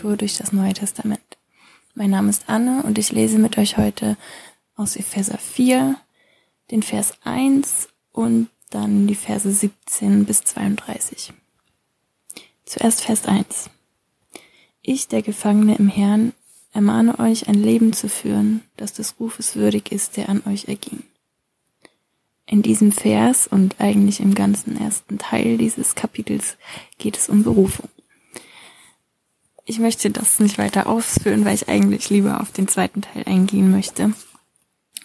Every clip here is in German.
Literatur durch das Neue Testament. Mein Name ist Anne und ich lese mit euch heute aus Epheser 4, den Vers 1 und dann die Verse 17 bis 32. Zuerst Vers 1. Ich, der Gefangene im Herrn, ermahne euch, ein Leben zu führen, das des Rufes würdig ist, der an euch erging. In diesem Vers und eigentlich im ganzen ersten Teil dieses Kapitels geht es um Berufung. Ich möchte das nicht weiter ausführen, weil ich eigentlich lieber auf den zweiten Teil eingehen möchte.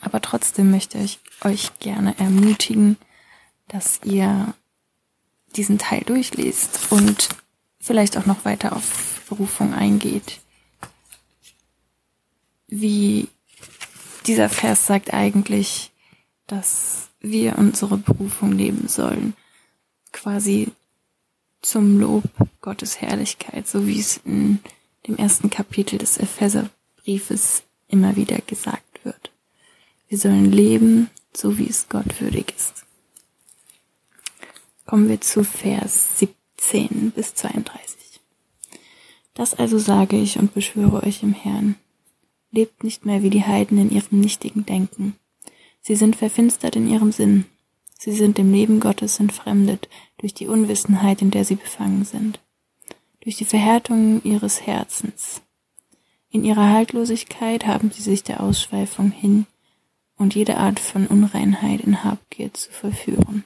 Aber trotzdem möchte ich euch gerne ermutigen, dass ihr diesen Teil durchlest und vielleicht auch noch weiter auf Berufung eingeht. Wie dieser Vers sagt eigentlich, dass wir unsere Berufung leben sollen. Quasi zum Lob Gottes Herrlichkeit, so wie es in dem ersten Kapitel des Epheserbriefes immer wieder gesagt wird. Wir sollen leben, so wie es Gott würdig ist. Kommen wir zu Vers 17 bis 32. Das also sage ich und beschwöre euch im Herrn. Lebt nicht mehr wie die Heiden in ihrem nichtigen Denken Sie sind verfinstert in ihrem Sinn. Sie sind dem Leben Gottes entfremdet durch die Unwissenheit, in der sie befangen sind, durch die Verhärtung ihres Herzens. In ihrer Haltlosigkeit haben sie sich der Ausschweifung hin und jede Art von Unreinheit in Habgier zu verführen.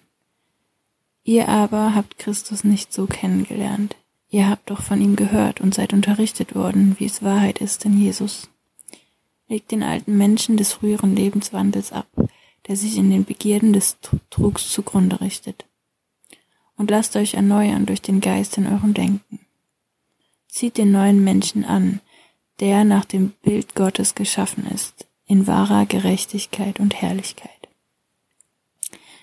Ihr aber habt Christus nicht so kennengelernt. Ihr habt doch von ihm gehört und seid unterrichtet worden, wie es Wahrheit ist in Jesus. Legt den alten Menschen des früheren Lebenswandels ab, der sich in den Begierden des Trugs zugrunde richtet. Und lasst euch erneuern durch den Geist in eurem Denken. Zieht den neuen Menschen an, der nach dem Bild Gottes geschaffen ist, in wahrer Gerechtigkeit und Herrlichkeit.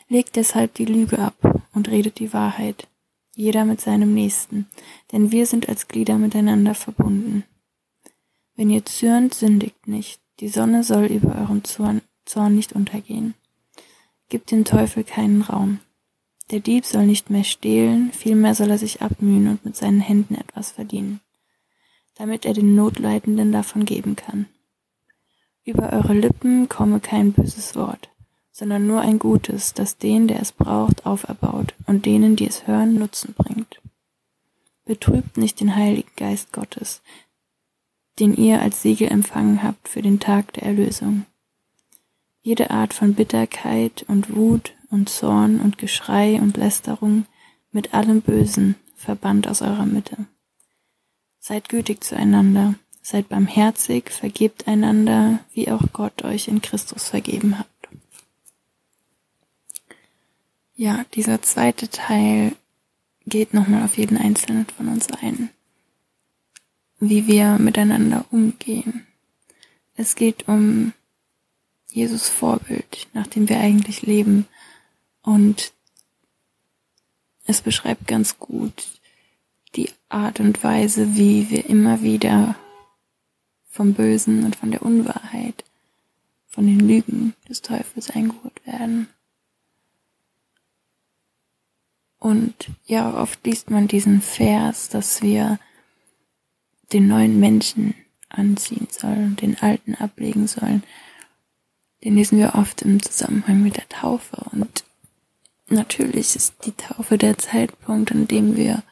Legt deshalb die Lüge ab und redet die Wahrheit, jeder mit seinem Nächsten, denn wir sind als Glieder miteinander verbunden. Wenn ihr zürnt, sündigt nicht. Die Sonne soll über eurem Zorn, nicht untergehen. Gebt dem Teufel keinen Raum. Der Dieb soll nicht mehr stehlen, vielmehr soll er sich abmühen und mit seinen Händen etwas verdienen, damit er den Notleidenden davon geben kann. Über eure Lippen komme kein böses Wort, sondern nur ein gutes, das den, der es braucht, auferbaut und denen, die es hören, Nutzen bringt. Betrübt nicht den Heiligen Geist Gottes, den ihr als Siegel empfangen habt für den Tag der Erlösung. Jede Art von Bitterkeit und Wut und Zorn und Geschrei und Lästerung mit allem Bösen verbannt aus eurer Mitte. Seid gütig zueinander, seid barmherzig, vergebt einander, wie auch Gott euch in Christus vergeben hat. Ja, dieser zweite Teil geht nochmal auf jeden Einzelnen von uns ein wie wir miteinander umgehen. Es geht um Jesus Vorbild, nach dem wir eigentlich leben. Und es beschreibt ganz gut die Art und Weise, wie wir immer wieder vom Bösen und von der Unwahrheit, von den Lügen des Teufels eingeholt werden. Und ja, oft liest man diesen Vers, dass wir den neuen Menschen anziehen sollen, den alten ablegen sollen. Den lesen wir oft im Zusammenhang mit der Taufe. Und natürlich ist die Taufe der Zeitpunkt, an dem wir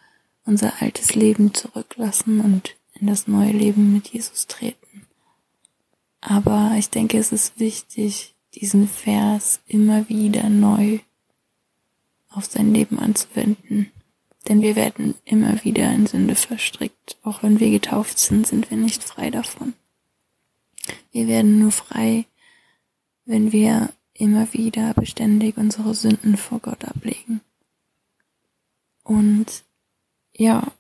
unser altes Leben zurücklassen und in das neue Leben mit Jesus treten. Aber ich denke, es ist wichtig, diesen Vers immer wieder neu auf sein Leben anzuwenden denn wir werden immer wieder in Sünde verstrickt. Auch wenn wir getauft sind, sind wir nicht frei davon. Wir werden nur frei, wenn wir immer wieder beständig unsere Sünden vor Gott ablegen. Und ja,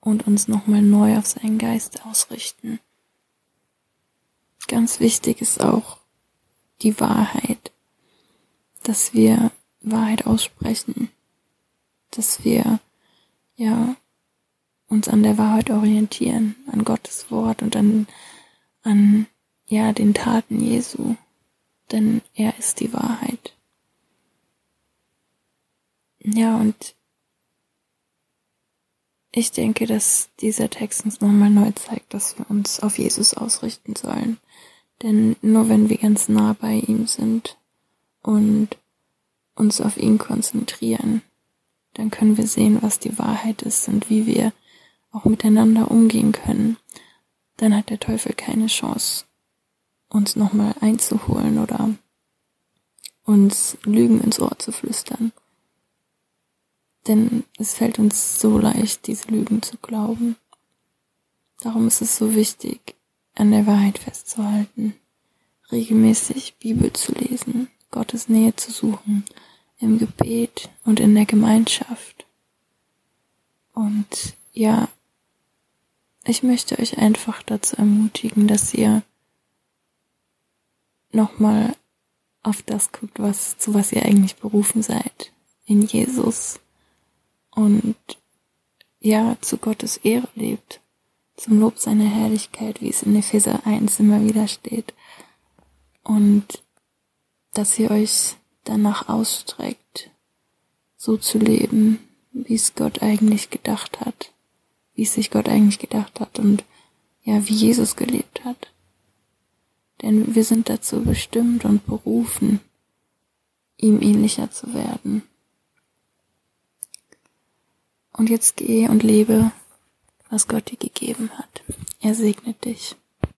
und uns nochmal neu auf seinen Geist ausrichten. Ganz wichtig ist auch die Wahrheit, dass wir Wahrheit aussprechen, dass wir ja, uns an der Wahrheit orientieren, an Gottes Wort und an, an, ja, den Taten Jesu, denn er ist die Wahrheit. Ja, und ich denke, dass dieser Text uns nochmal neu zeigt, dass wir uns auf Jesus ausrichten sollen. Denn nur wenn wir ganz nah bei ihm sind und uns auf ihn konzentrieren, dann können wir sehen, was die Wahrheit ist und wie wir auch miteinander umgehen können. Dann hat der Teufel keine Chance, uns nochmal einzuholen oder uns Lügen ins Ohr zu flüstern. Denn es fällt uns so leicht, diese Lügen zu glauben. Darum ist es so wichtig, an der Wahrheit festzuhalten, regelmäßig Bibel zu lesen, Gottes Nähe zu suchen, im Gebet und in der Gemeinschaft. Und ja, ich möchte euch einfach dazu ermutigen, dass ihr nochmal auf das guckt, was, zu was ihr eigentlich berufen seid. In Jesus und ja, zu Gottes Ehre lebt, zum Lob seiner Herrlichkeit, wie es in Epheser 1 immer wieder steht. Und dass ihr euch danach ausstreckt, so zu leben, wie es Gott eigentlich gedacht hat, wie es sich Gott eigentlich gedacht hat und ja, wie Jesus gelebt hat. Denn wir sind dazu bestimmt und berufen, ihm ähnlicher zu werden. Und jetzt geh und lebe, was Gott dir gegeben hat. Er segnet dich.